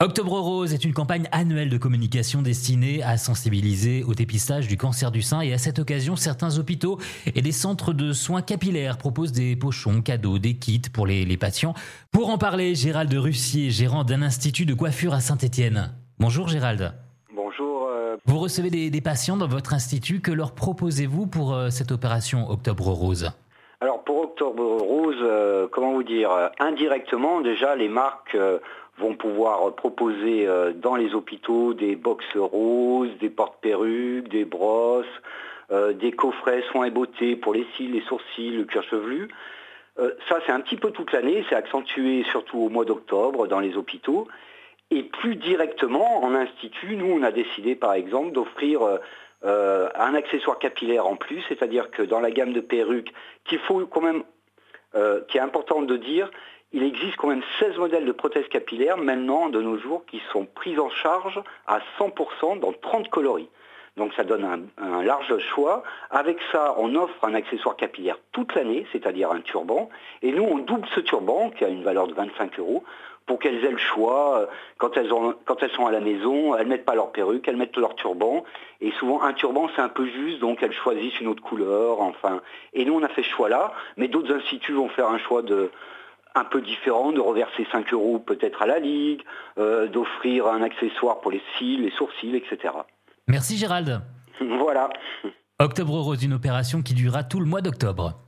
Octobre Rose est une campagne annuelle de communication destinée à sensibiliser au dépistage du cancer du sein et à cette occasion, certains hôpitaux et des centres de soins capillaires proposent des pochons, cadeaux, des kits pour les, patients. Pour en parler, Gérald Russier, gérant d'un institut de coiffure à Saint-Étienne. Bonjour Gérald. Bonjour. Euh, vous recevez des, patients dans votre institut. Que leur proposez-vous pour euh, cette opération Octobre Rose? Alors pour Octobre Rose, euh, comment vous dire, indirectement déjà les marques vont pouvoir proposer euh, dans les hôpitaux des boxes roses, des portes-perruques, des brosses, euh, des coffrets soins et beauté pour les cils, les sourcils, le cuir chevelu. Euh, ça, c'est un petit peu toute l'année, c'est accentué surtout au mois d'octobre dans les hôpitaux. Et plus directement, en institut, nous, on a décidé, par exemple, d'offrir un accessoire capillaire en plus, c'est-à-dire que dans la gamme de perruques, qu'il faut quand même, qui est important de dire, il existe quand même 16 modèles de prothèses capillaires maintenant, de nos jours, qui sont pris en charge à 100% dans 30 coloris. Donc ça donne un, large choix. Avec ça, on offre un accessoire capillaire toute l'année, c'est-à-dire un turban. Et nous, on double ce turban, qui a une valeur de 25 euros, pour qu'elles aient le choix. Quand elles, sont à la maison, elles ne mettent pas leur perruque, elles mettent leur turban. Et souvent, un turban, c'est un peu juste, donc elles choisissent une autre couleur. Enfin. Et nous, on a fait ce choix-là. Mais d'autres instituts vont faire un choix de un peu différent, de reverser 5 euros peut-être à la Ligue, euh, d'offrir un accessoire pour les cils, les sourcils, etc. Merci Gérald. voilà. Octobre Rose, une opération qui durera tout le mois d'octobre.